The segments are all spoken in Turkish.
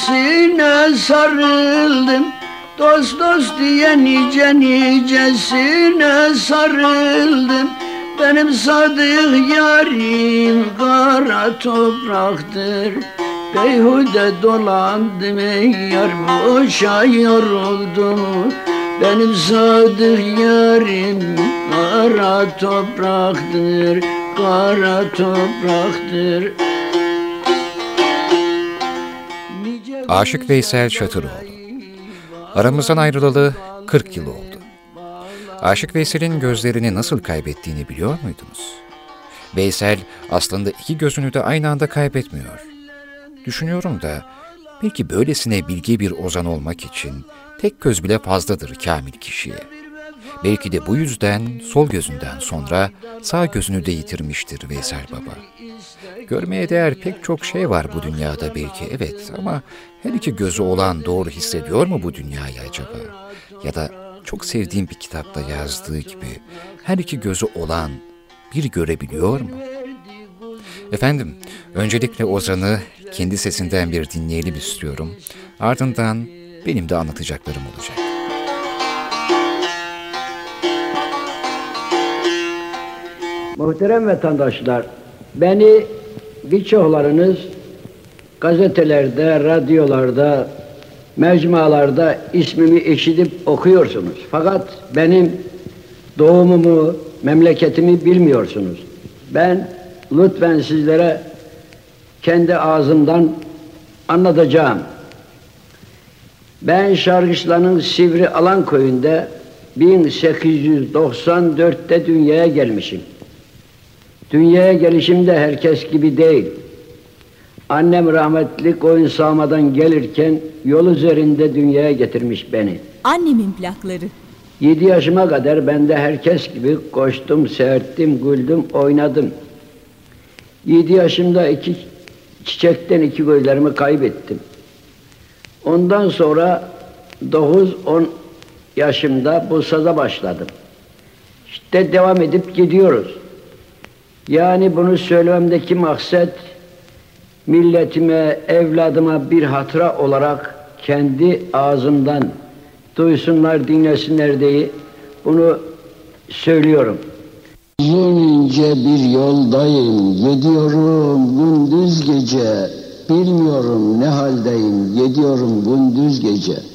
nicesine sarıldım. Dost dost diye nice nicesine sarıldım. Benim sadık yarim kara topraktır. Beyhude dolandım ey yar boşa yoruldum. Benim sadık yarim kara topraktır, kara topraktır. Aşık Veysel Çatıroğlu Aramızdan ayrılalı 40 yıl oldu. Aşık Veysel'in gözlerini nasıl kaybettiğini biliyor muydunuz? Veysel aslında iki gözünü de aynı anda kaybetmiyor. Düşünüyorum da belki böylesine bilgi bir ozan olmak için tek göz bile fazladır kamil kişiye. Belki de bu yüzden sol gözünden sonra sağ gözünü de yitirmiştir Veysel Baba. Görmeye değer pek çok şey var bu dünyada belki evet ama her iki gözü olan doğru hissediyor mu bu dünyayı acaba? Ya da çok sevdiğim bir kitapta yazdığı gibi her iki gözü olan bir görebiliyor mu? Efendim, öncelikle Ozan'ı kendi sesinden bir dinleyelim istiyorum. Ardından benim de anlatacaklarım olacak. Muhterem vatandaşlar, beni birçoklarınız gazetelerde, radyolarda, mecmualarda ismimi işitip okuyorsunuz. Fakat benim doğumumu, memleketimi bilmiyorsunuz. Ben lütfen sizlere kendi ağzımdan anlatacağım. Ben Şarkışla'nın Sivri Alan köyünde 1894'te dünyaya gelmişim. Dünyaya gelişim de herkes gibi değil. Annem rahmetli koyun sağmadan gelirken yol üzerinde dünyaya getirmiş beni. Annemin plakları. Yedi yaşıma kadar ben de herkes gibi koştum, serttim, güldüm, oynadım. Yedi yaşımda iki çiçekten iki gözlerimi kaybettim. Ondan sonra 9-10 yaşımda Bursa'da başladım. İşte devam edip gidiyoruz. Yani bunu söylememdeki maksat milletime, evladıma bir hatıra olarak kendi ağzımdan duysunlar, dinlesinler diye bunu söylüyorum. Uzun ince bir yoldayım, gidiyorum gündüz gece. Bilmiyorum ne haldeyim, gidiyorum gündüz gece.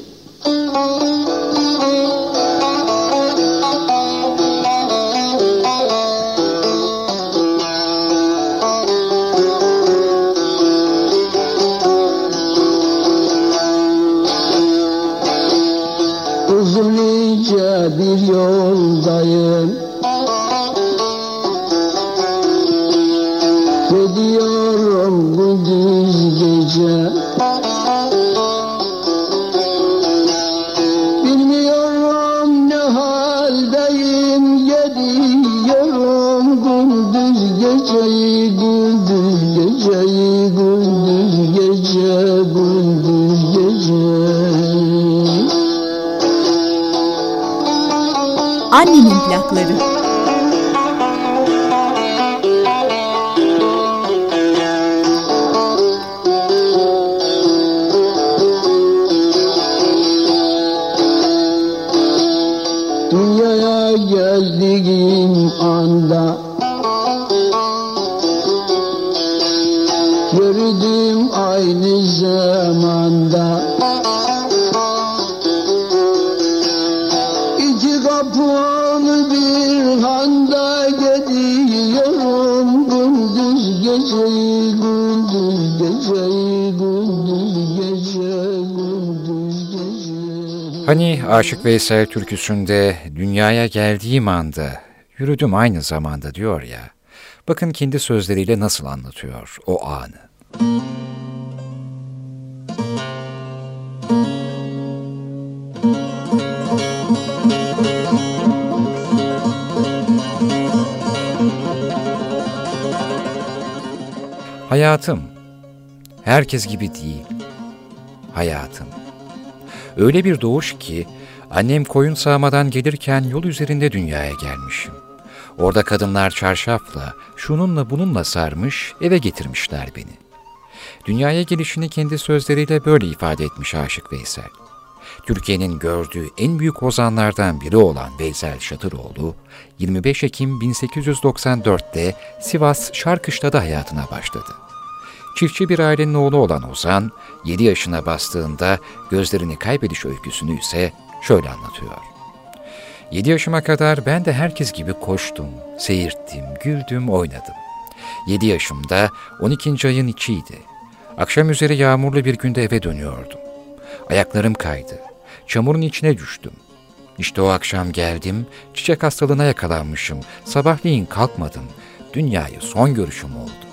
Gidiyorum gündüz gece Bilmiyorum ne haldeyim Gidiyorum gündüz geceyi Gündüz geceyi Gündüz gece Gündüz gece Annemin plakları. Aşık Veysel türküsünde dünyaya geldiğim anda yürüdüm aynı zamanda diyor ya. Bakın kendi sözleriyle nasıl anlatıyor o anı. Hayatım, herkes gibi değil. Hayatım. Öyle bir doğuş ki annem koyun sağmadan gelirken yol üzerinde dünyaya gelmişim. Orada kadınlar çarşafla, şununla bununla sarmış, eve getirmişler beni. Dünyaya gelişini kendi sözleriyle böyle ifade etmiş Aşık Veysel. Türkiye'nin gördüğü en büyük ozanlardan biri olan Veysel Şatıroğlu, 25 Ekim 1894'te Sivas Şarkışla'da hayatına başladı. Çiftçi bir ailenin oğlu olan Ozan, 7 yaşına bastığında gözlerini kaybediş öyküsünü ise şöyle anlatıyor. 7 yaşıma kadar ben de herkes gibi koştum, seyirttim, güldüm, oynadım. 7 yaşımda 12. ayın içiydi. Akşam üzeri yağmurlu bir günde eve dönüyordum. Ayaklarım kaydı. Çamurun içine düştüm. İşte o akşam geldim, çiçek hastalığına yakalanmışım. Sabahleyin kalkmadım. Dünyayı son görüşüm oldu.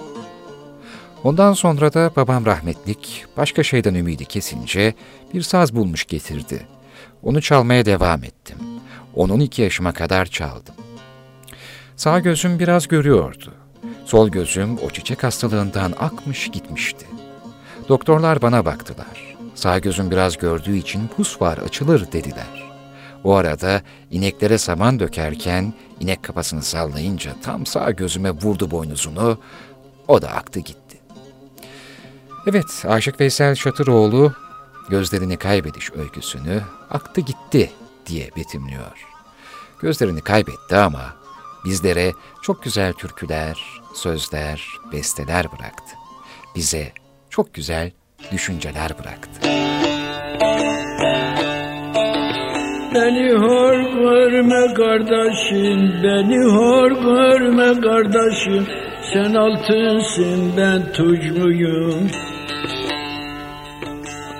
Ondan sonra da babam rahmetlik başka şeyden ümidi kesince bir saz bulmuş getirdi. Onu çalmaya devam ettim. Onun iki yaşıma kadar çaldım. Sağ gözüm biraz görüyordu. Sol gözüm o çiçek hastalığından akmış gitmişti. Doktorlar bana baktılar. Sağ gözüm biraz gördüğü için pus var açılır dediler. O arada ineklere saman dökerken inek kafasını sallayınca tam sağ gözüme vurdu boynuzunu. O da aktı gitti. Evet, Aşık Veysel Şatıroğlu gözlerini kaybediş öyküsünü aktı gitti diye betimliyor. Gözlerini kaybetti ama bizlere çok güzel türküler, sözler, besteler bıraktı. Bize çok güzel düşünceler bıraktı. Beni hor görme kardeşim, beni hor görme kardeşim. Sen altınsın ben tuç muyum?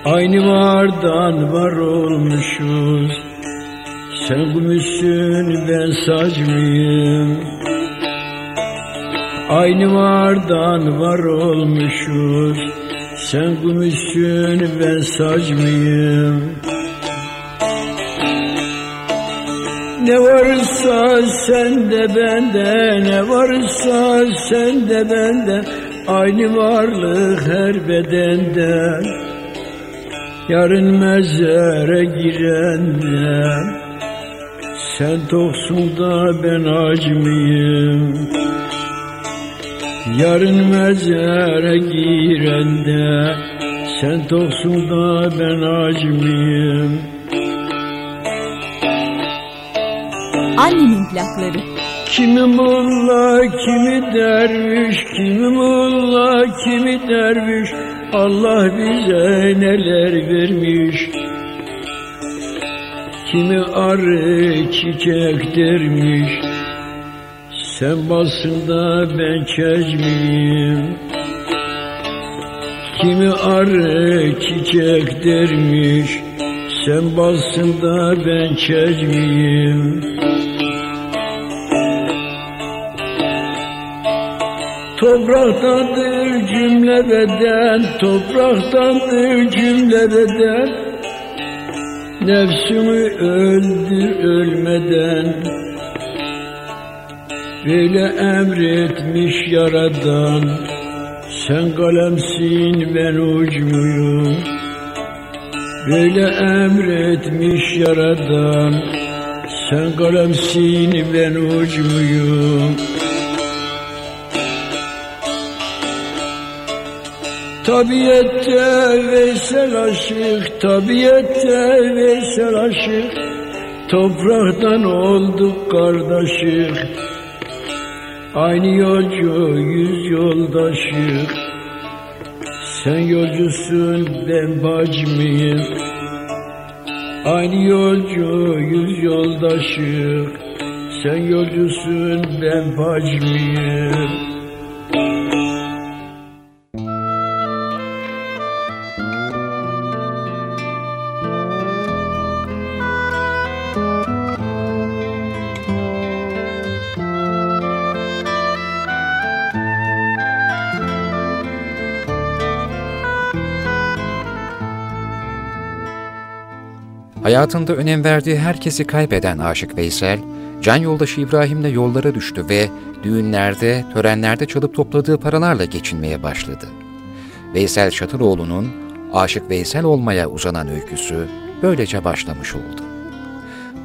Aynı vardan var olmuşuz. Sen gümüşsün ben saç mıyım? Aynı vardan var olmuşuz. Sen gümüşsün ben saç mıyım? Ne varsa sende bende, ne varsa sende bende, aynı varlık her bedende. Yarın mezara girende, sen toksun da ben aç mıyım? Yarın mezara girende, sen toksun da ben aç mıyım? Annemin plakları. Kimi mulla, kimi derviş, kimi mulla, kimi derviş, Allah bize neler vermiş. Kimi arı çiçek dermiş, sen basında ben çezmiyim. Kimi arı çiçek dermiş, sen basında ben çezmiyim. Topraktandır cümle beden, topraktandır cümle beden. Nefsimi öldür ölmeden. Böyle emretmiş yaradan. Sen kalemsin ben ucmuyum. Böyle emretmiş yaradan. Sen kalemsin ben ucmuyum. Tabiette Veysel aşık, tabiette Veysel aşık, topraktan olduk kardeşik. Aynı yolcu yüz yoldaşık, sen yolcusun ben bacmıyım. Aynı yolcu yüz yoldaşık, sen yolcusun ben bacmıyım. Hayatında önem verdiği herkesi kaybeden Aşık Veysel, can yoldaşı İbrahim'le yollara düştü ve düğünlerde, törenlerde çalıp topladığı paralarla geçinmeye başladı. Veysel Şatıroğlu'nun Aşık Veysel olmaya uzanan öyküsü böylece başlamış oldu.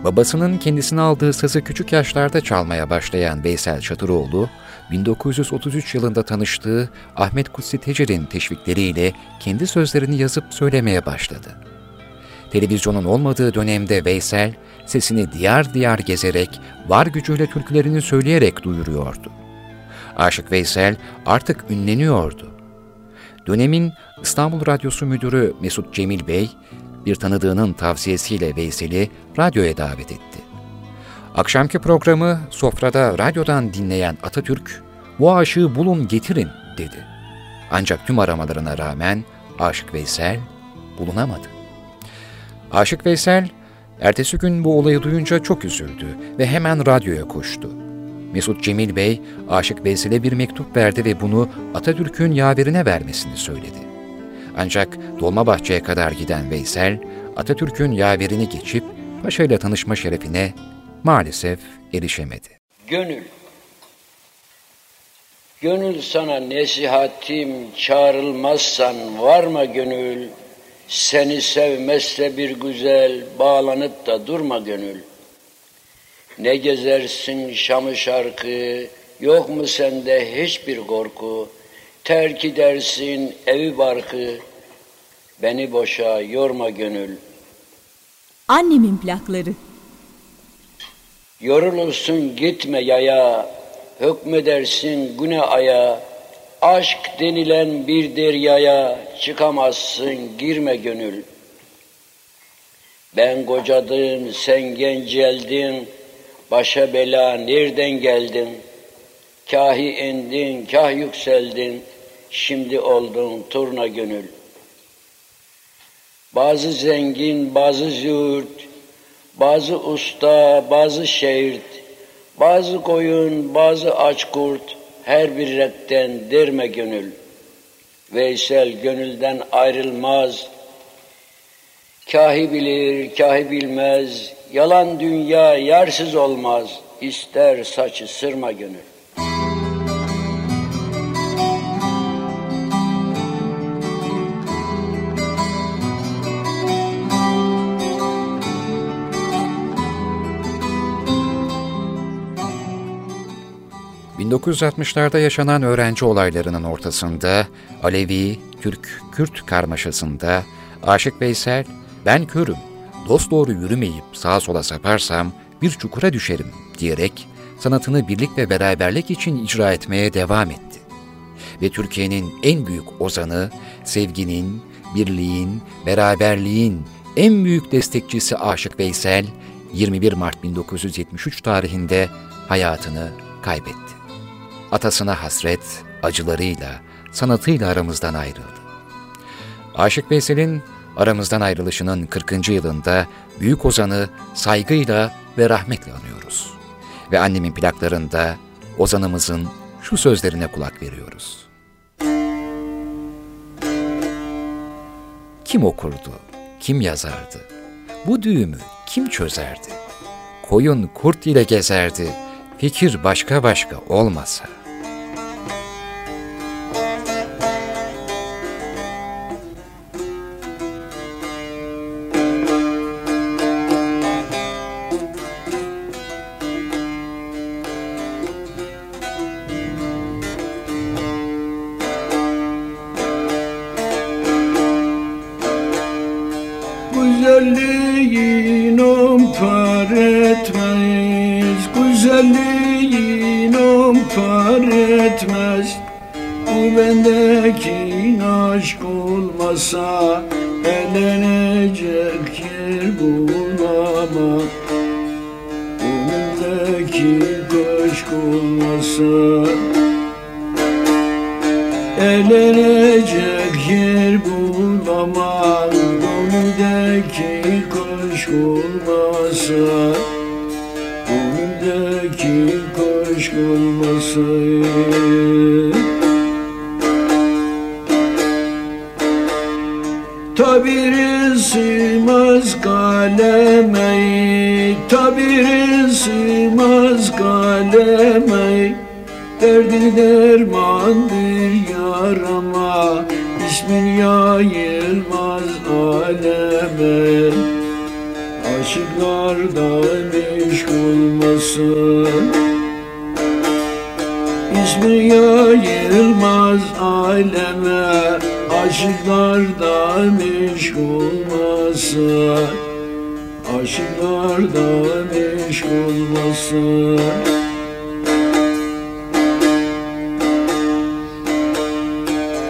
Babasının kendisine aldığı sazı küçük yaşlarda çalmaya başlayan Veysel Çatıroğlu, 1933 yılında tanıştığı Ahmet Kutsi Tecer'in teşvikleriyle kendi sözlerini yazıp söylemeye başladı. Televizyonun olmadığı dönemde Veysel, sesini diyar diyar gezerek, var gücüyle türkülerini söyleyerek duyuruyordu. Aşık Veysel artık ünleniyordu. Dönemin İstanbul Radyosu Müdürü Mesut Cemil Bey, bir tanıdığının tavsiyesiyle Veysel'i radyoya davet etti. Akşamki programı sofrada radyodan dinleyen Atatürk, bu aşığı bulun getirin dedi. Ancak tüm aramalarına rağmen Aşık Veysel bulunamadı. Aşık Veysel, ertesi gün bu olayı duyunca çok üzüldü ve hemen radyoya koştu. Mesut Cemil Bey, Aşık Veysel'e bir mektup verdi ve bunu Atatürk'ün yaverine vermesini söyledi. Ancak Dolmabahçe'ye kadar giden Veysel, Atatürk'ün yaverini geçip Paşa ile tanışma şerefine maalesef erişemedi. Gönül. Gönül sana nesihatim çağrılmazsan varma gönül. Seni sevmezse bir güzel bağlanıp da durma gönül. Ne gezersin Şam'ı şarkı, yok mu sende hiçbir korku? Terk edersin evi barkı, beni boşa yorma gönül. Annemin plakları. Yorulursun gitme yaya, hükmedersin güne aya, aşk denilen bir deryaya çıkamazsın girme gönül. Ben kocadım, sen genceldin, başa bela nereden geldin? Kahi indin, kah yükseldin, şimdi oldun turna gönül. Bazı zengin, bazı züğürt, bazı usta, bazı şehit, bazı koyun, bazı aç kurt, her bir retten derme gönül. Veysel gönülden ayrılmaz, kahi bilir, kahi bilmez, yalan dünya yarsız olmaz, ister saçı sırma gönül. 1960'larda yaşanan öğrenci olaylarının ortasında Alevi, Türk, Kürt karmaşasında Aşık Veysel, ben körüm, dost doğru yürümeyip sağa sola saparsam bir çukura düşerim diyerek sanatını birlik ve beraberlik için icra etmeye devam etti. Ve Türkiye'nin en büyük ozanı, sevginin, birliğin, beraberliğin en büyük destekçisi Aşık Veysel, 21 Mart 1973 tarihinde hayatını kaybetti atasına hasret, acılarıyla, sanatıyla aramızdan ayrıldı. Aşık Veysel'in aramızdan ayrılışının 40. yılında büyük ozanı saygıyla ve rahmetle anıyoruz. Ve annemin plaklarında ozanımızın şu sözlerine kulak veriyoruz. Kim okurdu, kim yazardı? Bu düğümü kim çözerdi? Koyun kurt ile gezerdi, fikir başka başka olmasa. Sığmaz kaleme Tabiri sığmaz kaleme Derdi dermandır yarama İsmin yayılmaz aleme. Aşıklarda meşgulmasın İsmi yayılmaz aleme Aşıklarda meşgulmasın Aşıklarda meşgulmasın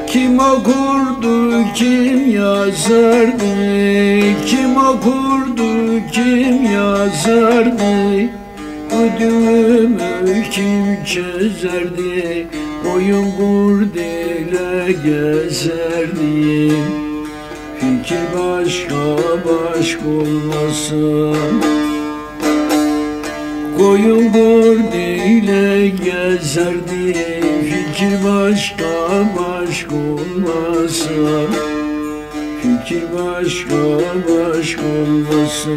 Kim okurdu, kim yazardı Kim okurdu, kim yazardı Bu düğümü kim çözerdi Boyun kurdele gezerdi Fikir başka başka olmasın. Koyun ile gezerdi Fikir başka başka olmasa Fikir başka başka olmasa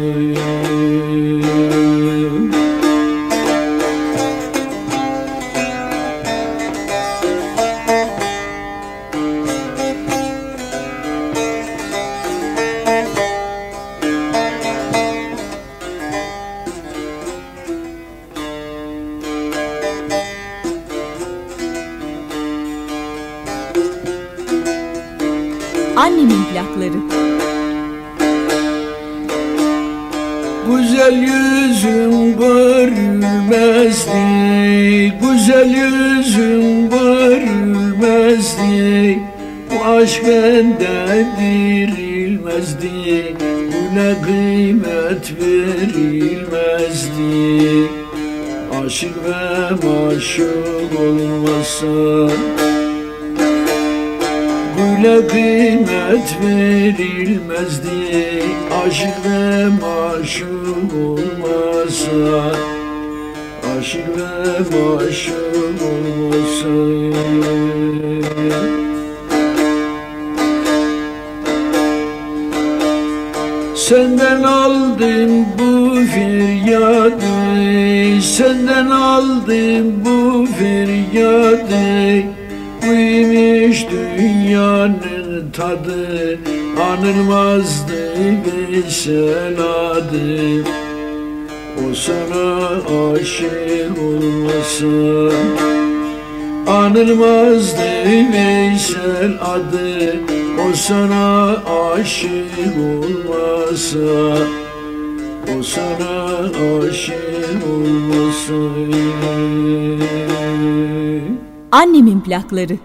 Güzel yüzün görülmezdi Bu aşk bende dirilmezdi Buna kıymet verilmezdi Aşık ve maşuk olmasın Güle kıymet verilmezdi Aşık ve maşuk olmasa Ve maşuk olmasa Senden aldım bu feryadı Senden aldım bu feryadı. Buymuş dünyanın tadı Anılmazdı Veysel adı O sana aşık olmasa Anılmazdı Veysel adı O sana aşık olmasa. O sana aşık olmasa Annemin plakları.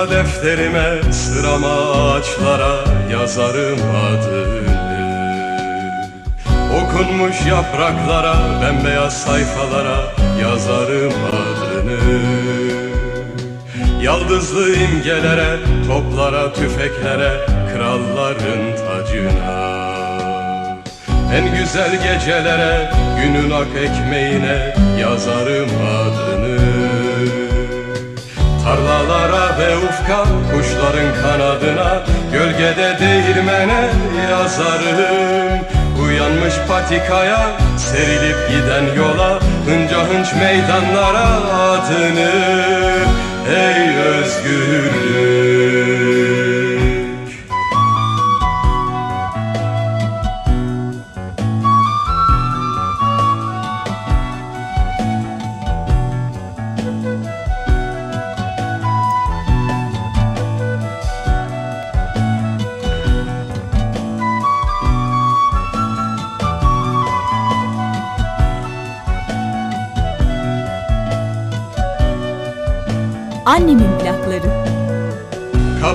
Defterime sırama ağaçlara yazarım adını. Okunmuş yapraklara bembeyaz sayfalara yazarım adını. Yaldızlı imgelere, toplara, tüfeklere, kralların tacına. En güzel gecelere, günün ak ekmeğine yazarım adını Tarlalara ve ufka kuşların kanadına Gölgede değirmene yazarım. Uyanmış patikaya serilip giden yola Hınca hınç meydanlara adını. Ey özgürlük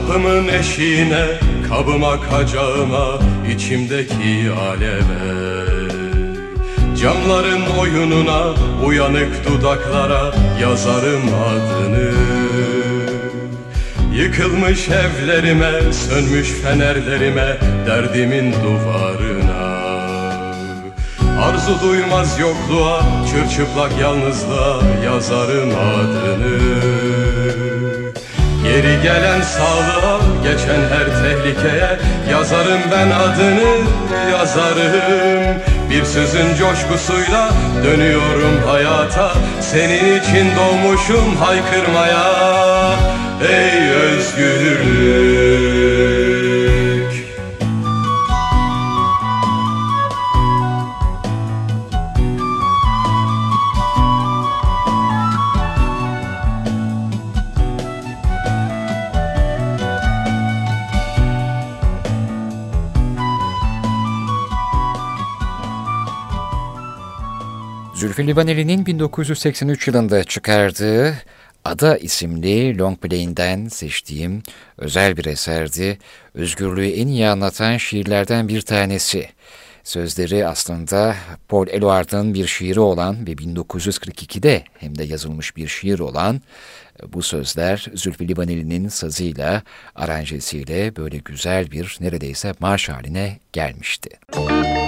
Kapımın eşiğine, kabıma kacağıma, içimdeki aleve Camların oyununa, uyanık dudaklara yazarım adını. Yıkılmış evlerime, sönmüş fenerlerime, derdimin duvarına. Arzu duymaz yokluğa, çırçıplak yalnızlığa yazarım adını Yeri gelen sağlığa geçen her tehlikeye Yazarım ben adını yazarım. Bir sözün coşkusuyla dönüyorum hayata. Senin için doğmuşum haykırmaya. Ey özgürlük Zülfü Livaneli'nin 1983 yılında çıkardığı Ada isimli long play'inden seçtiğim özel bir eserdi. Özgürlüğü en iyi anlatan şiirlerden bir tanesi. Sözleri aslında Paul Eluard'ın bir şiiri olan ve 1942'de hem de yazılmış bir şiir olan bu sözler Zülfü Livaneli'nin sazıyla, aranjesiyle böyle güzel bir neredeyse marş haline gelmişti. Müzik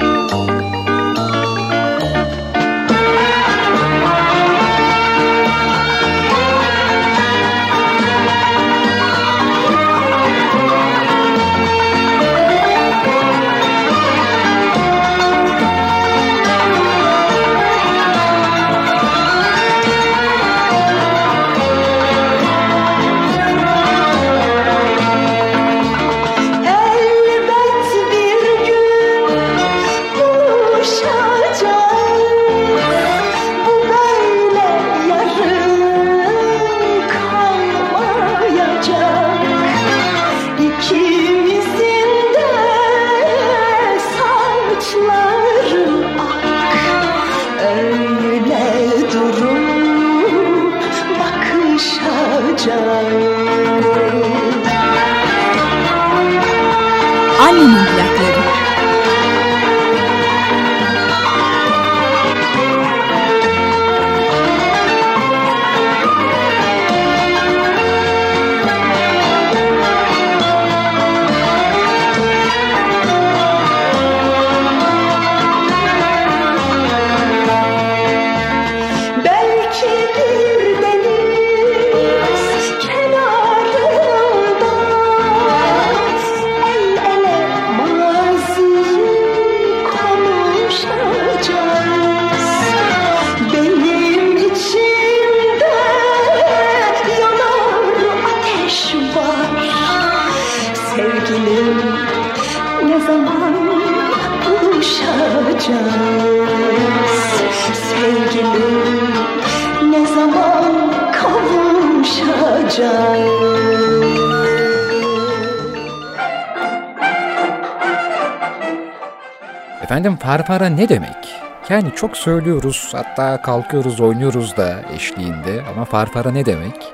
Efendim farfara ne demek? Yani çok söylüyoruz hatta kalkıyoruz oynuyoruz da eşliğinde ama farfara ne demek?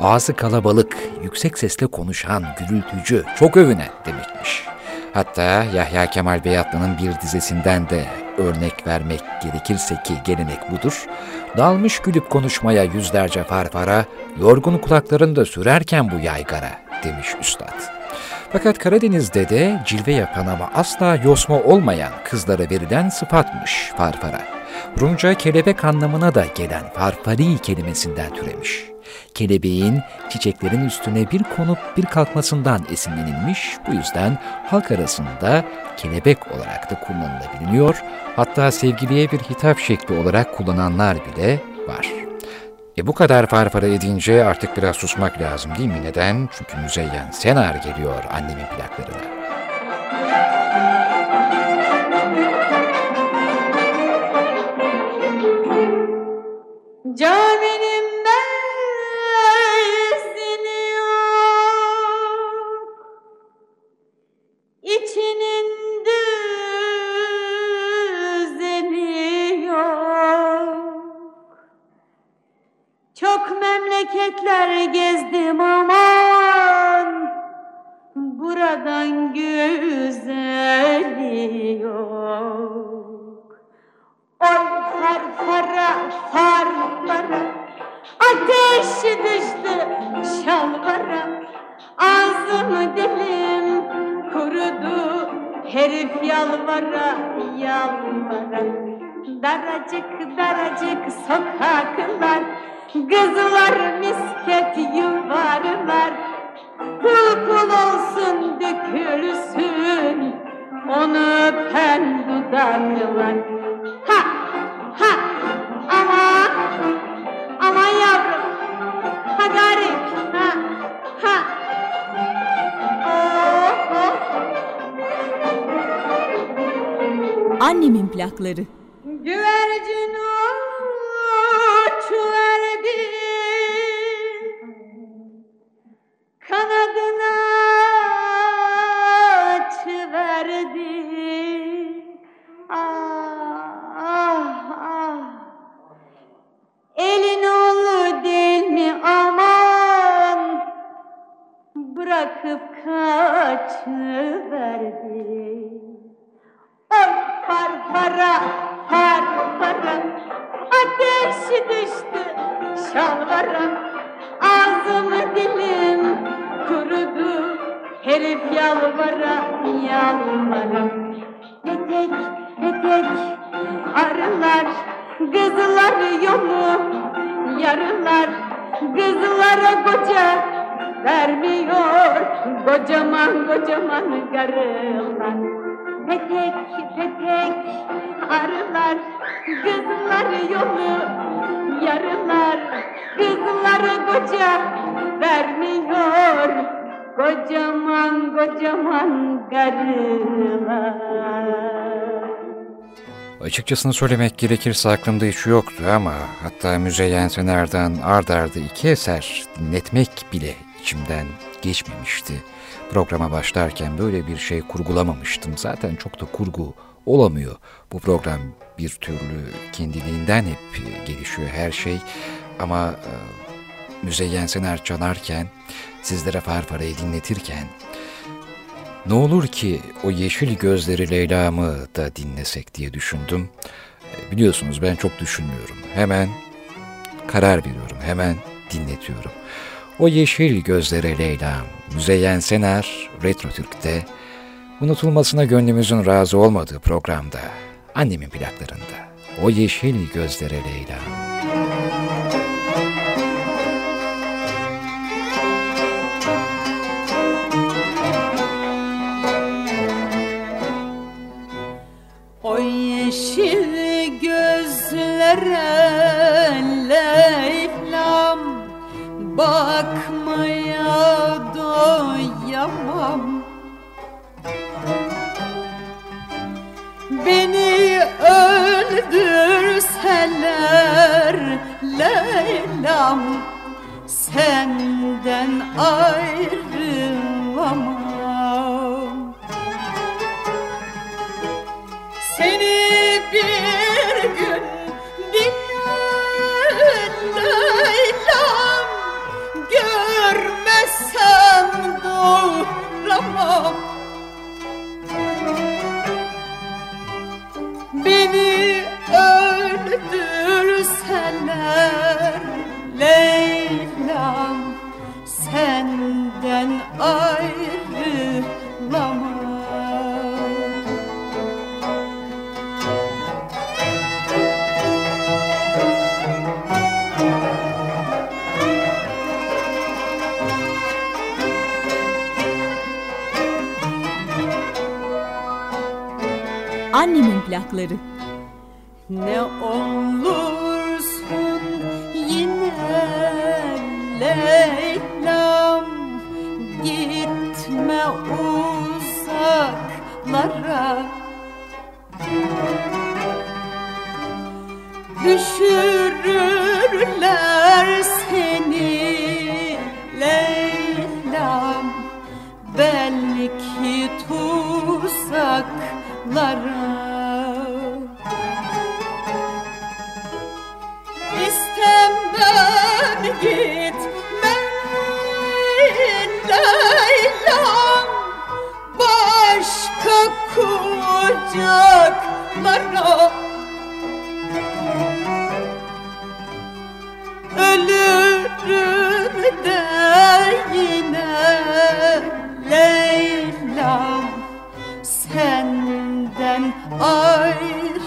Ağzı kalabalık, yüksek sesle konuşan, gürültücü, çok övünen demekmiş. Hatta Yahya Kemal Beyatlı'nın bir dizesinden de örnek vermek gerekirse ki gelenek budur. Dalmış gülüp konuşmaya yüzlerce farfara, yorgun kulaklarında sürerken bu yaygara demiş üstad. Fakat Karadeniz'de de cilve yapan ama asla yosma olmayan kızlara verilen sıfatmış farfara. Rumca kelebek anlamına da gelen farfari kelimesinden türemiş. Kelebeğin çiçeklerin üstüne bir konup bir kalkmasından esinlenilmiş, bu yüzden halk arasında kelebek olarak da kullanılabiliyor, hatta sevgiliye bir hitap şekli olarak kullananlar bile var. E bu kadar farfara edince artık biraz susmak lazım değil mi? Neden? Çünkü Müzeyyen Senar geliyor annemin plaklarına. memleketler Petek petek arılar Kızlar yolu yarılar Kızlara koca vermiyor. Kocaman kocaman karılar. Petek petek arılar Kızlar yolu yarılar Kızlara koca vermiyor. Kocaman kocaman karılar Açıkçasını söylemek gerekirse aklımda hiç yoktu ama hatta Müzeyyen Sener'den ard arda iki eser dinletmek bile içimden geçmemişti. Programa başlarken böyle bir şey kurgulamamıştım. Zaten çok da kurgu olamıyor. Bu program bir türlü kendiliğinden hep gelişiyor her şey. Ama e, Müzeyyen Sener çalarken, sizlere Farfara'yı dinletirken ne olur ki o yeşil gözleri Leyla'mı da dinlesek diye düşündüm. E, Biliyorsunuz ben çok düşünmüyorum. Hemen karar veriyorum, hemen dinletiyorum. O yeşil gözlere Leyla'm, Müzeyyen Sener, Retro Türk'te, unutulmasına gönlümüzün razı olmadığı programda, annemin plaklarında, o yeşil gözlere Leyla'm. Yeşil gözlere Leyla'm Bakmaya doyamam. Beni öldürseler Leyla'm Senden ayrılamam duramam Beni öldürseler Leyla'm Senden ayrılamam Annemin plakları. Ne olursun yine Leyla'm Gitme uzaklara Düşürürler seni Leyla'm Belki tuzaklara Ölürüm de Senden ayrılamam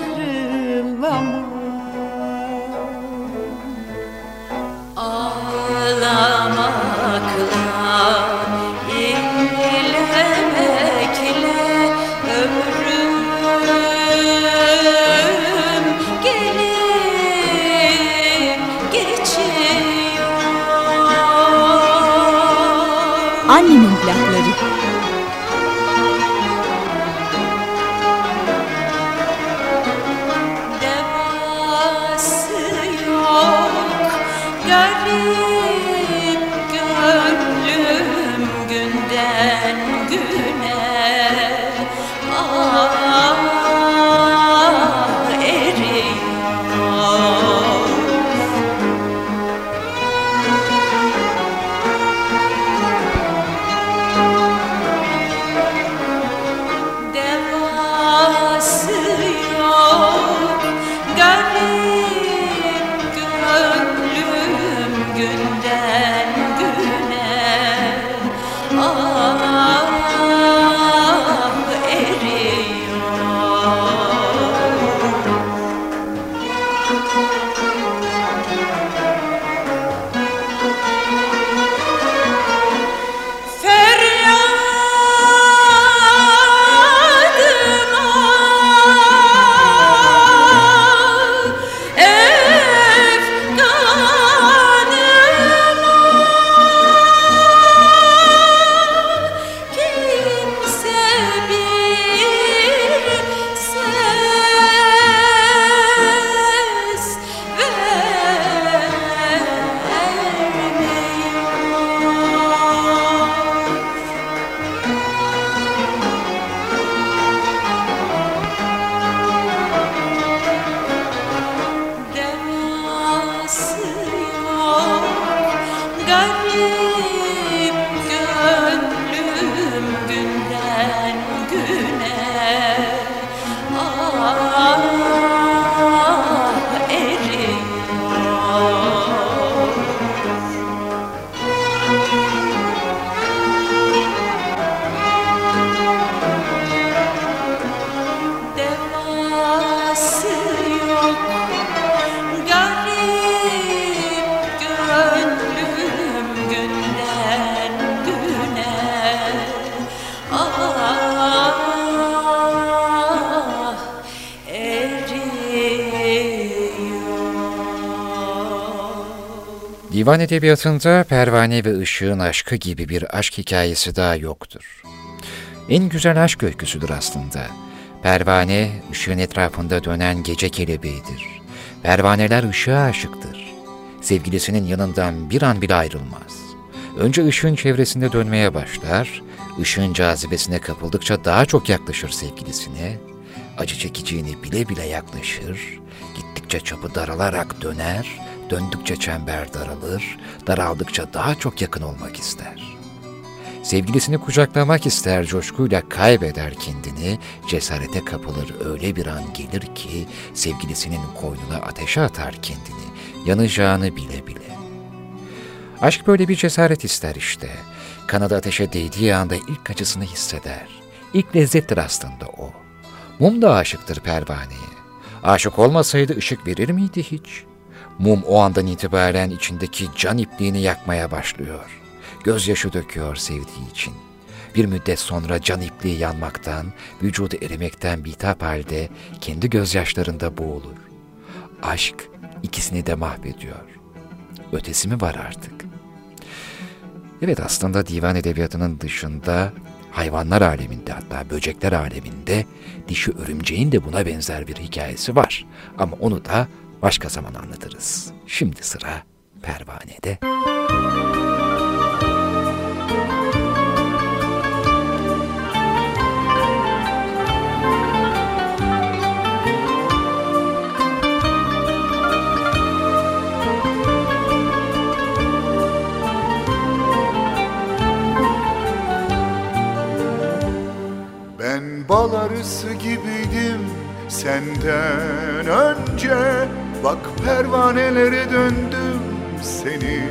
Divan edebiyatında Pervane ve Işık'ın aşkı gibi bir aşk hikayesi daha yoktur. En güzel aşk öyküsüdür aslında. Pervane, ışığın etrafında dönen gece kelebeğidir. Pervaneler ışığa aşıktır. Sevgilisinin yanından bir an bile ayrılmaz. Önce ışığın çevresinde dönmeye başlar, ışığın cazibesine kapıldıkça daha çok yaklaşır sevgilisine, acı çekeceğini bile bile yaklaşır, gittikçe çapı daralarak döner, döndükçe çember daralır, daraldıkça daha çok yakın olmak ister. Sevgilisini kucaklamak ister, coşkuyla kaybeder kendini, cesarete kapılır öyle bir an gelir ki sevgilisinin koynuna ateşe atar kendini, yanacağını bile bile. Aşk böyle bir cesaret ister işte. Kanadı ateşe değdiği anda ilk acısını hisseder. İlk lezzettir aslında o. Mum da aşıktır pervaneye. Aşık olmasaydı ışık verir miydi hiç? Mum o andan itibaren içindeki can ipliğini yakmaya başlıyor. Gözyaşı döküyor sevdiği için. Bir müddet sonra can ipliği yanmaktan, vücudu erimekten bitap halde kendi gözyaşlarında boğulur. Aşk ikisini de mahvediyor. Ötesi mi var artık? Evet aslında divan edebiyatının dışında hayvanlar aleminde hatta böcekler aleminde dişi örümceğin de buna benzer bir hikayesi var. Ama onu da başka zaman anlatırız. Şimdi sıra pervanede. Ben bal arısı gibiydim senden önce Bak pervanelere döndüm seni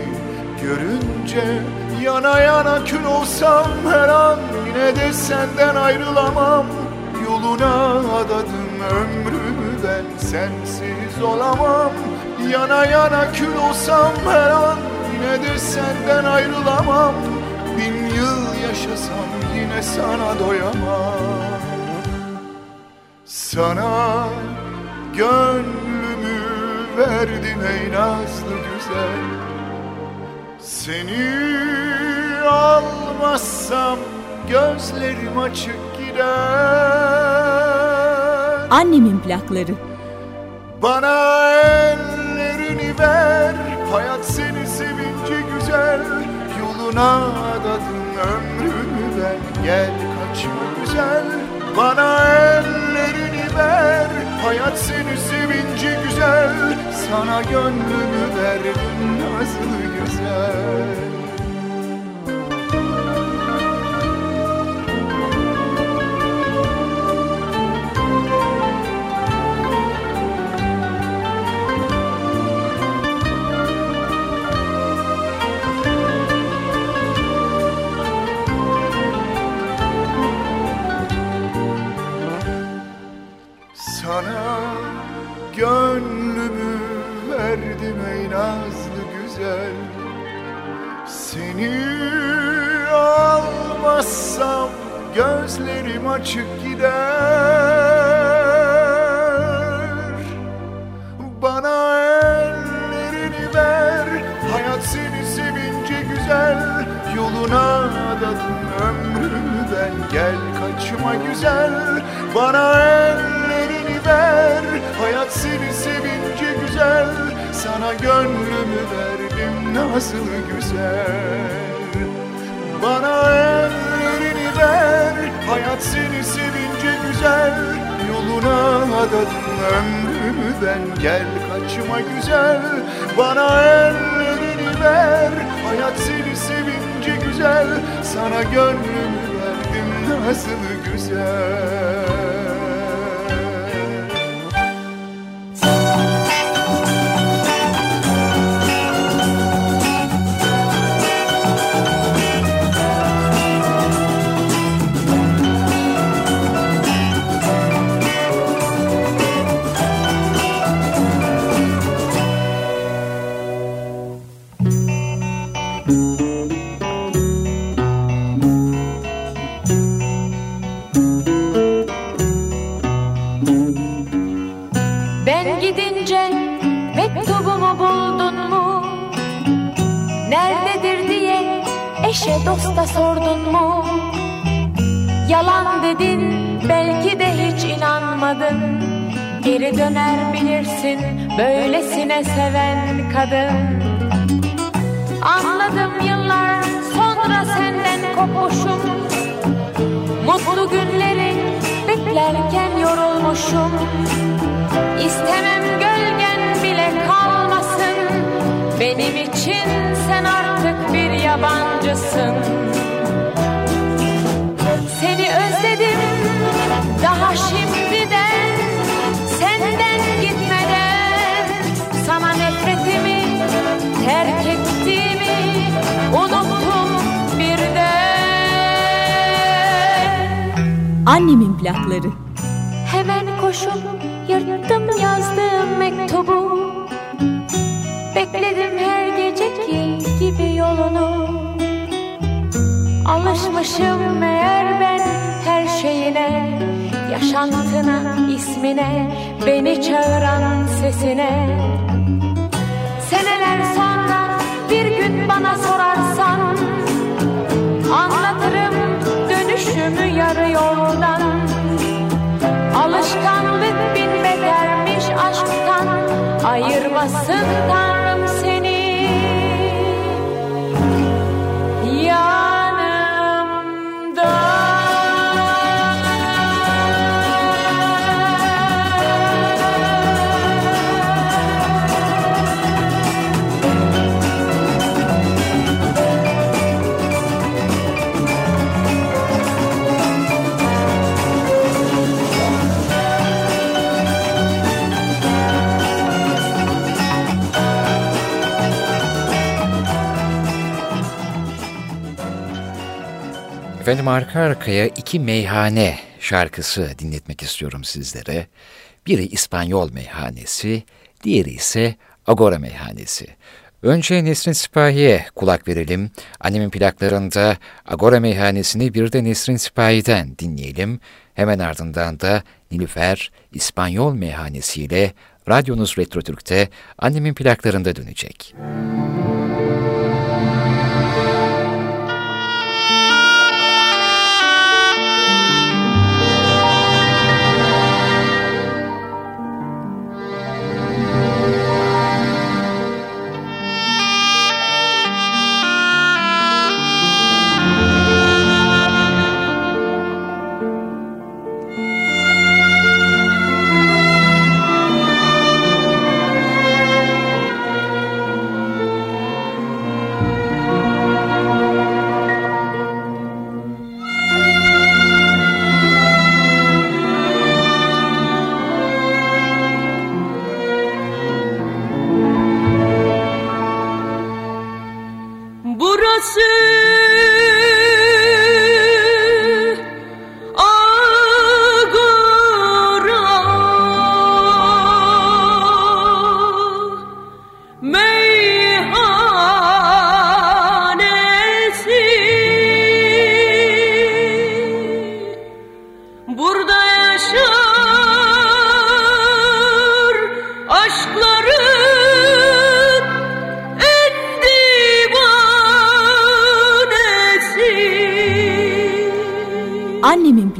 görünce. Yana yana kül olsam her an yine de senden ayrılamam. Yoluna adadım ömrümü ben sensiz olamam. Yana yana kül olsam her an yine de senden ayrılamam. Bin yıl yaşasam yine sana doyamam. Sana gönlümü verdim ey nazlı güzel. Seni almazsam gözlerim açık gider. Annemin plakları. Bana ellerini ver Hayat seni sevince güzel. Yoluna adadın ömrümü ben Gel kaçma güzel. Bana ellerini ver Hayat seni sevince Sana gönlümü verdim nasıl güzel gözlerim açık gider. Bana ellerini ver. Hayat seni sevince güzel. Yoluna adadım ömrümü ben Gel. Kaçma güzel. Bana ellerini ver. Hayat seni sevince güzel. Sana gönlümü verdim. Nasıl güzel. Bana ver Hayat seni sevince güzel Yoluna adadım ömrümü ben Gel. Kaçma güzel Bana ellerini ver. Hayat seni sevince güzel Sana gönlümü verdim nasıl güzel böylesine seven kadın. Anladım yıllar sonra senden kopmuşum. Mutlu günleri beklerken yorulmuşum. İstemem gölgen bile kalmasın. Benim için sen artık bir yabancısın. Seni özledim daha Unuttum birden. Annemin plakları. Hemen koşup yırttım yazdığım mektubu. Bekledim her geceki gibi yolunu. Alışmışım meğer ben her şeyine Yaşantına, ismine, beni çağıran sesine dönüşümü yarı yoldan Alışkanlık bin betermiş aşktan Ayırmasın Efendim arka arkaya iki meyhane şarkısı dinletmek istiyorum sizlere. Biri İspanyol meyhanesi, diğeri ise Agora meyhanesi. Önce Nesrin Sipahi'ye kulak verelim. Annemin plaklarında Agora meyhanesini bir de Nesrin Sipahi'den dinleyelim. Hemen ardından da Nilüfer İspanyol meyhanesiyle radyonuz Retro Türk'te annemin plaklarında dönecek. kölelim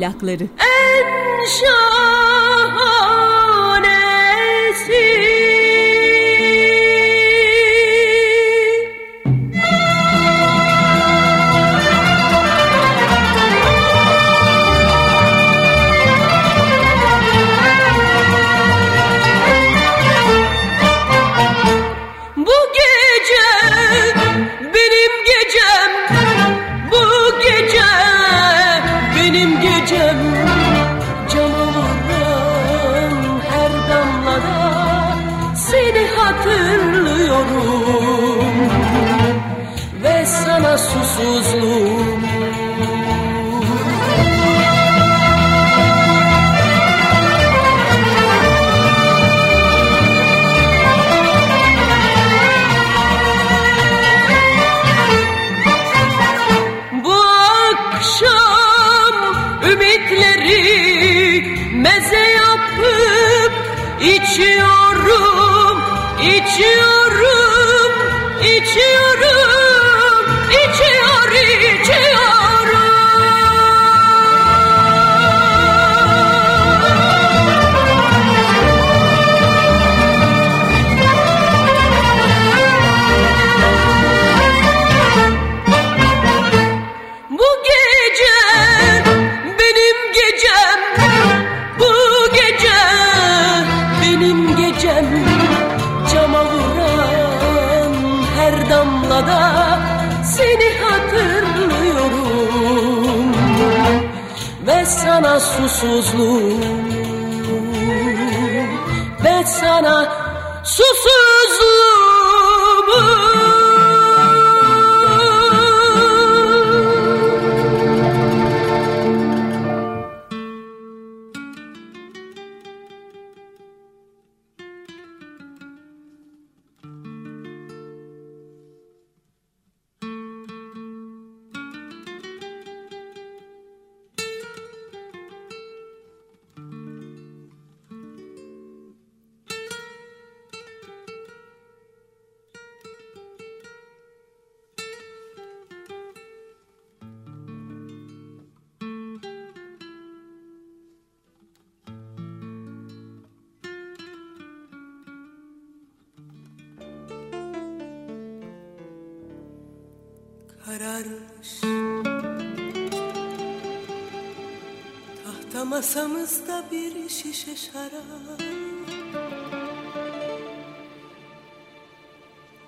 ahlakları. En şah mutsuzluğum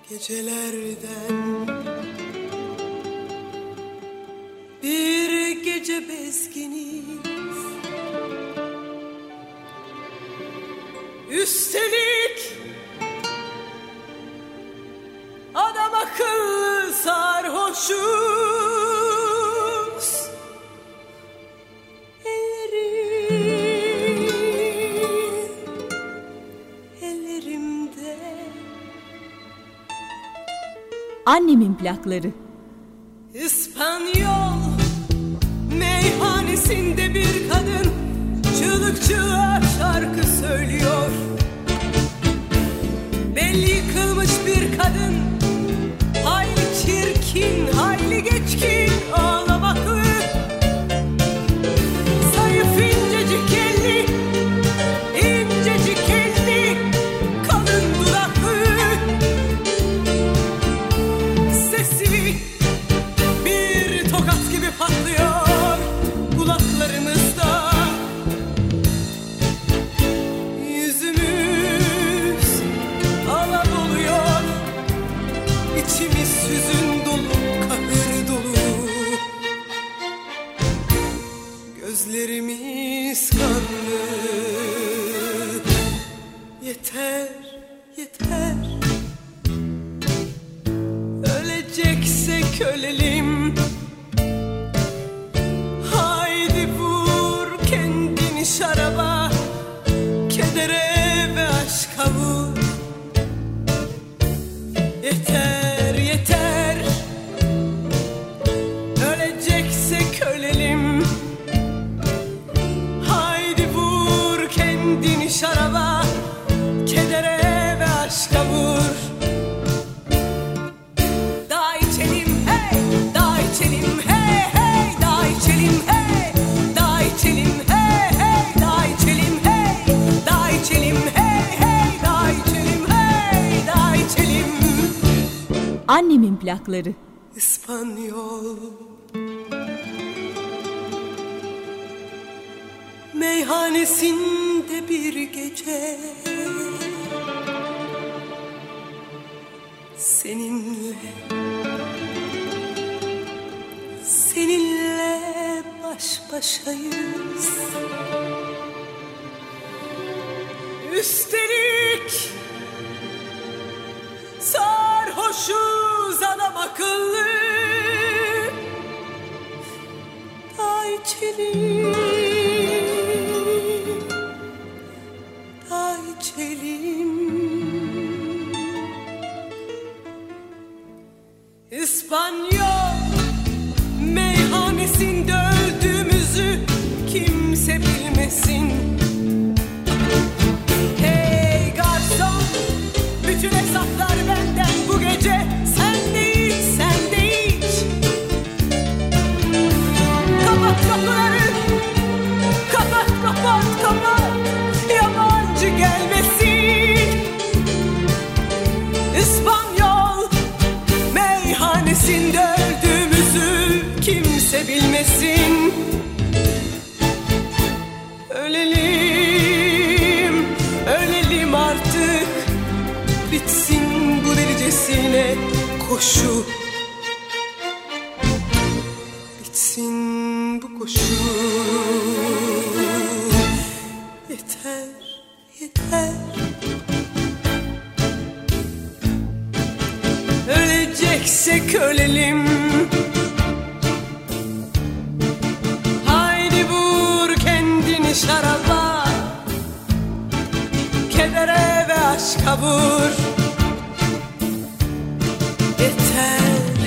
gecelerden. Bir gece bezginiz. Üstelik Annemin plakları. İspanyol meyhanesinde bir kadın çığlık çığlıkçığa şarkı söylüyor. Belli yıkılmış bir kadın hayli çirkin hayli geçkin Plakları. İspanyol. Meyhanesinde bir gece. Seninle. Seninle baş başayız. Üstelik Sarhoşuz. adam akıllı. İçelim İspanyol meyhanesinde öldüğümüzü kimse bilmesin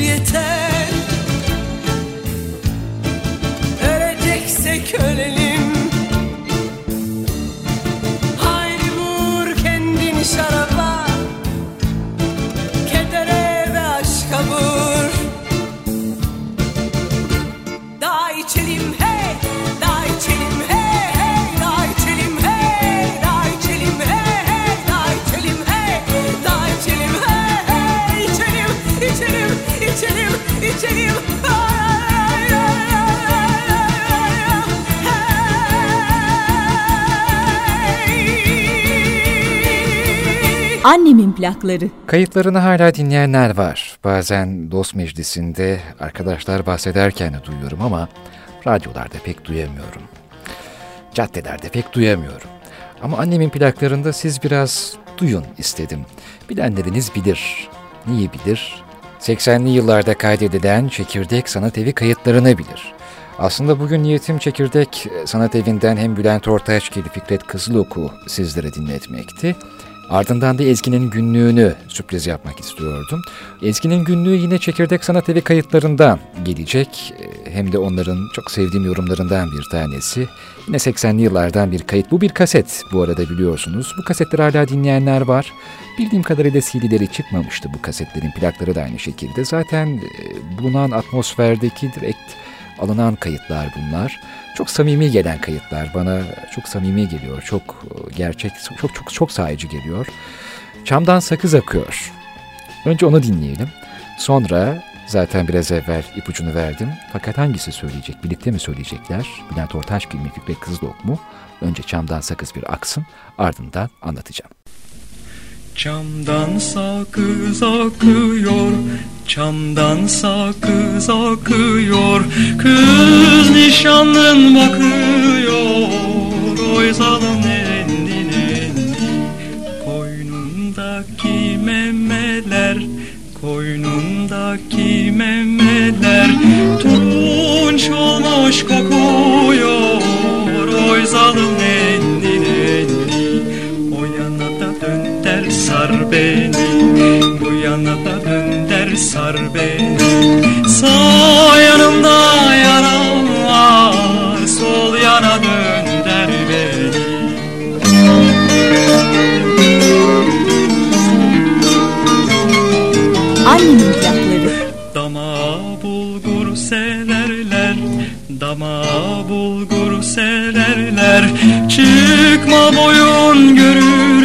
Yeter. Öleceksek ölelim Annemin plakları. Kayıtlarını hala dinleyenler var. Bazen dost meclisinde arkadaşlar bahsederken de duyuyorum ama radyolarda pek duyamıyorum. Caddelerde pek duyamıyorum. Ama annemin plaklarında siz biraz duyun istedim. Bilenleriniz bilir. Neyi bilir? 80'li yıllarda kaydedilen Çekirdek Sanat Evi kayıtlarını bilir. Aslında bugün niyetim Çekirdek Sanat Evi'nden hem Bülent Ortaçgil, Fikret Kızılok'u sizlere dinletmekti. Ardından da Ezgi'nin günlüğünü sürpriz yapmak istiyordum. Ezgi'nin günlüğü yine Çekirdek Sanat Evi kayıtlarından gelecek. Hem de onların çok sevdiğim yorumlarından bir tanesi. Yine 80'li yıllardan bir kayıt. Bu bir kaset bu arada biliyorsunuz. Bu kasetleri hala dinleyenler var. Bildiğim kadarıyla CD'leri çıkmamıştı bu kasetlerin. Plakları da aynı şekilde. Zaten e, bulunan atmosferdeki direkt alınan kayıtlar bunlar. Çok samimi gelen kayıtlar bana çok samimi geliyor. Çok e, gerçek, çok çok çok sahici geliyor. Çamdan sakız akıyor. Önce onu dinleyelim. Sonra zaten biraz evvel ipucunu verdim. Fakat hangisi söyleyecek? Birlikte mi söyleyecekler? Bülent Ortaçgil mi Fikret Kızılok mu? Önce çamdan sakız bir aksın ardından anlatacağım. Çamdan sakız akıyor, çamdan sakız akıyor. Kız nişanlın bakıyor, oy zalım nendi nendi. Koynundaki memeler Koynundaki memeler Tunç olmuş kokuyor Oy zalim nenni sar beni Bu yana da dön der sar beni. Sağ yanımda yaram var Sol yana dön der beni. Annemin plakları. Dama bulgur severler Dama bulgur severler. Çıkma boyun görürler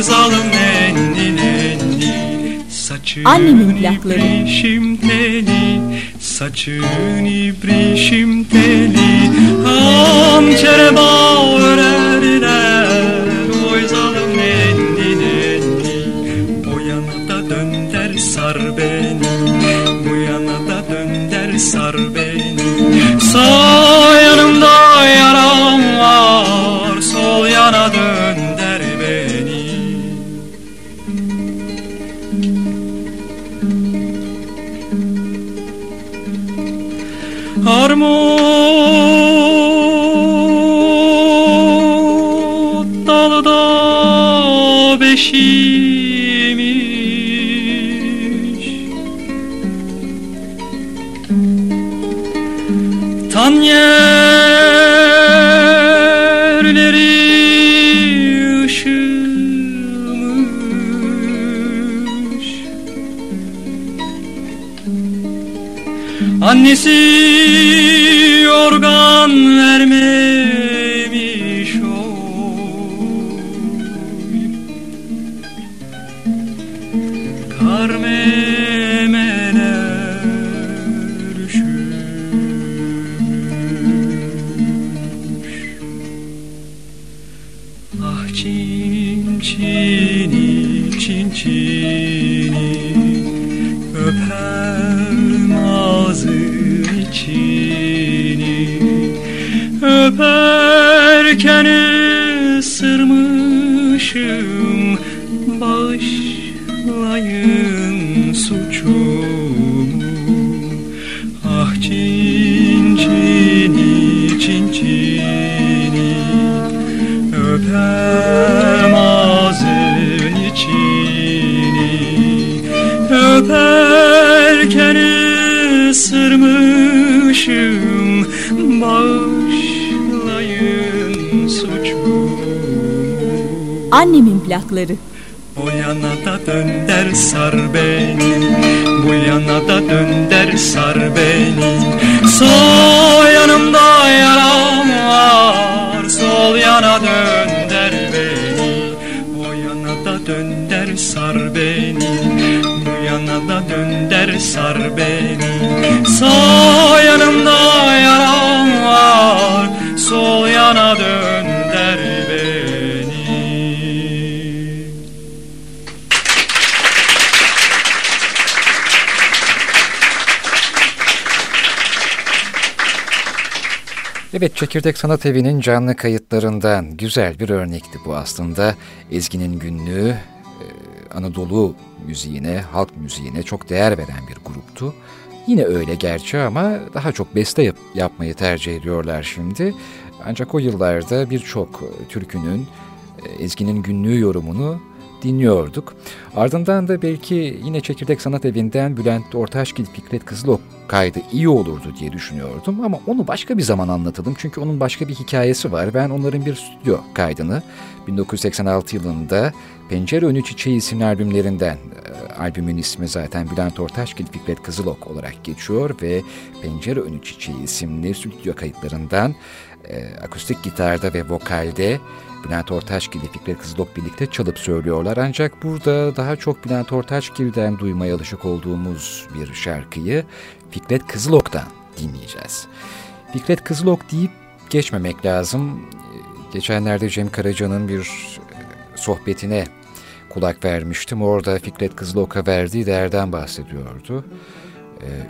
Oy zalim nenni nenni Saçın Annemin plakları. ibrişim teli Saçın ibrişim teli Hançere bağ örerler Oy zalim nenni nenni O yana da dön der sar beni. Bu yana da dön der sar beni. Sağ Tan yerleri ışımış Annesi yorgan ısırmışım Bağışlayın suçumu Annemin plakları. O yana da dön der sar beni Bu yana da dön der sar beni. Sağ yanımda yaram var Sol yana dön da dön der sar beni. Sağ yanımda yaram var. Sol yana dön der beni. Evet, Çekirdek Sanat Evi'nin canlı kayıtlarından güzel bir örnekti bu aslında. Ezgi'nin günlüğü Anadolu müziğine, halk müziğine çok değer veren bir gruptu. Yine öyle gerçi ama daha çok beste yap- yapmayı tercih ediyorlar şimdi. Ancak o yıllarda birçok türkünün, e, Ezgi'nin günlüğü yorumunu dinliyorduk. Ardından da belki yine Çekirdek Sanat Evi'nden Bülent Ortaçgil, Fikret Kızılok kaydı iyi olurdu diye düşünüyordum ama onu başka bir zaman anlatalım çünkü onun başka bir hikayesi var. Ben onların bir stüdyo kaydını 1986 yılında Pencere Önü Çiçeği isimli albümlerinden e, albümün ismi zaten Bülent Ortaçgil, Fikret Kızılok olarak geçiyor ve Pencere Önü Çiçeği isimli stüdyo kayıtlarından e, akustik gitarda ve vokalde Bülent Ortaçgil ile Fikret Kızılok birlikte çalıp söylüyorlar. Ancak burada daha çok Bülent Ortaçgil'den duymaya alışık olduğumuz bir şarkıyı Fikret Kızılok'tan dinleyeceğiz. Fikret Kızılok deyip geçmemek lazım. Geçenlerde Cem Karaca'nın bir sohbetine kulak vermiştim. Orada Fikret Kızılok'a verdiği değerden bahsediyordu.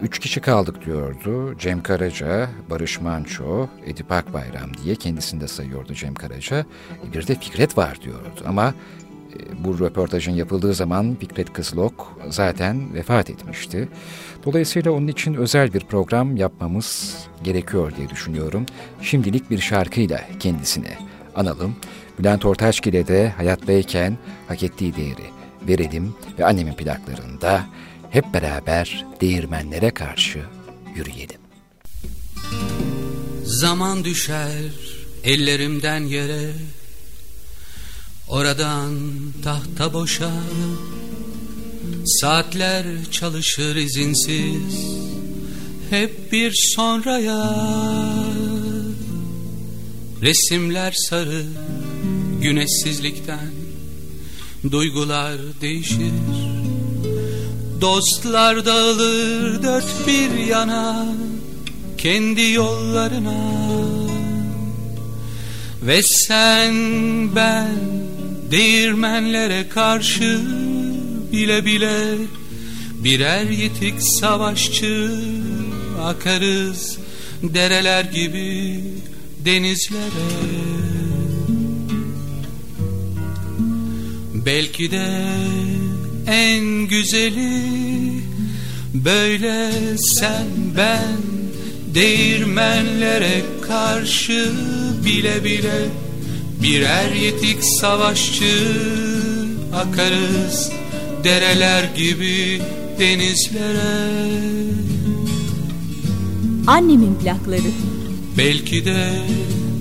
Üç kişi kaldık diyordu. Cem Karaca, Barış Manço, Edip Akbayram diye kendisini de sayıyordu Cem Karaca. Bir de Fikret var diyordu ama e, bu röportajın yapıldığı zaman Fikret Kızılok zaten vefat etmişti. Dolayısıyla onun için özel bir program yapmamız gerekiyor diye düşünüyorum. Şimdilik bir şarkıyla kendisini analım. Bülent Ortaçgil'e de hayattayken hak ettiği değeri verelim ve annemin plaklarında hep beraber değirmenlere karşı yürüyelim. Zaman düşer ellerimden yere Oradan tahta boşa Saatler çalışır izinsiz Hep bir sonraya Resimler sarı güneşsizlikten Duygular değişir. Dostlar dağılır dört bir yana Kendi yollarına. Ve sen ben Değirmenlere karşı bile bile Birer yitik savaşçı Akarız dereler gibi denizlere. Belki de en güzeli Böyle sen ben Değirmenlere karşı bile bile Birer yetik savaşçı Akarız dereler gibi denizlere. Annemin plakları. Belki de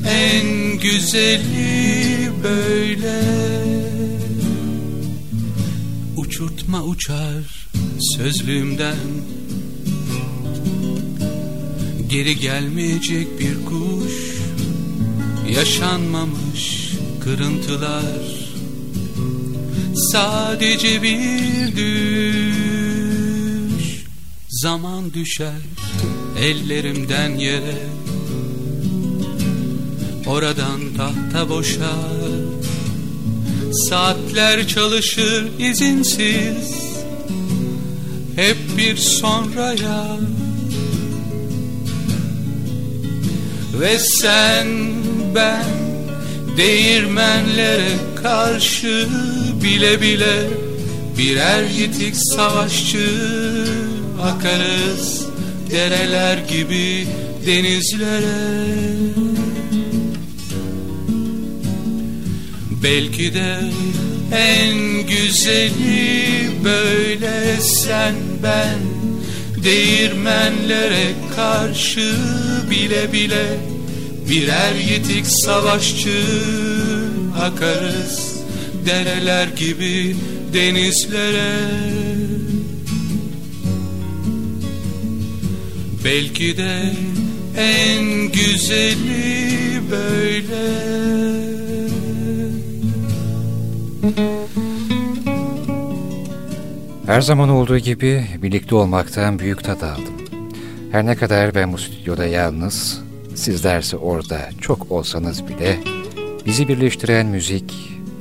en güzeli böyle. Uçurtma uçar sözlüğümden. Geri gelmeyecek bir kuş. Yaşanmamış kırıntılar Sadece bir düş. Zaman düşer ellerimden yere. Oradan tahta boşar Saatler çalışır izinsiz. Hep bir sonraya. Ve sen ben Değirmenlere karşı bile bile Birer yitik savaşçı Akarız. Dereler gibi denizlere. Belki de en güzeli böyle sen ben. Değirmenlere karşı bile bile Birer yitik savaşçı Akarız dereler gibi denizlere Belki de en güzeli böyle Her zaman olduğu gibi birlikte olmaktan büyük tat aldım. Her ne kadar ben bu stüdyoda yalnız, sizlerse orada çok olsanız bile bizi birleştiren müzik,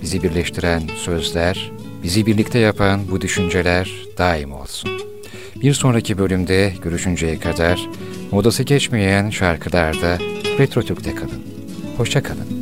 bizi birleştiren sözler, bizi birlikte yapan bu düşünceler daim olsun. Bir sonraki bölümde görüşünceye kadar modası geçmeyen şarkılarda Retro Türk'te kalın. Hoşça kalın.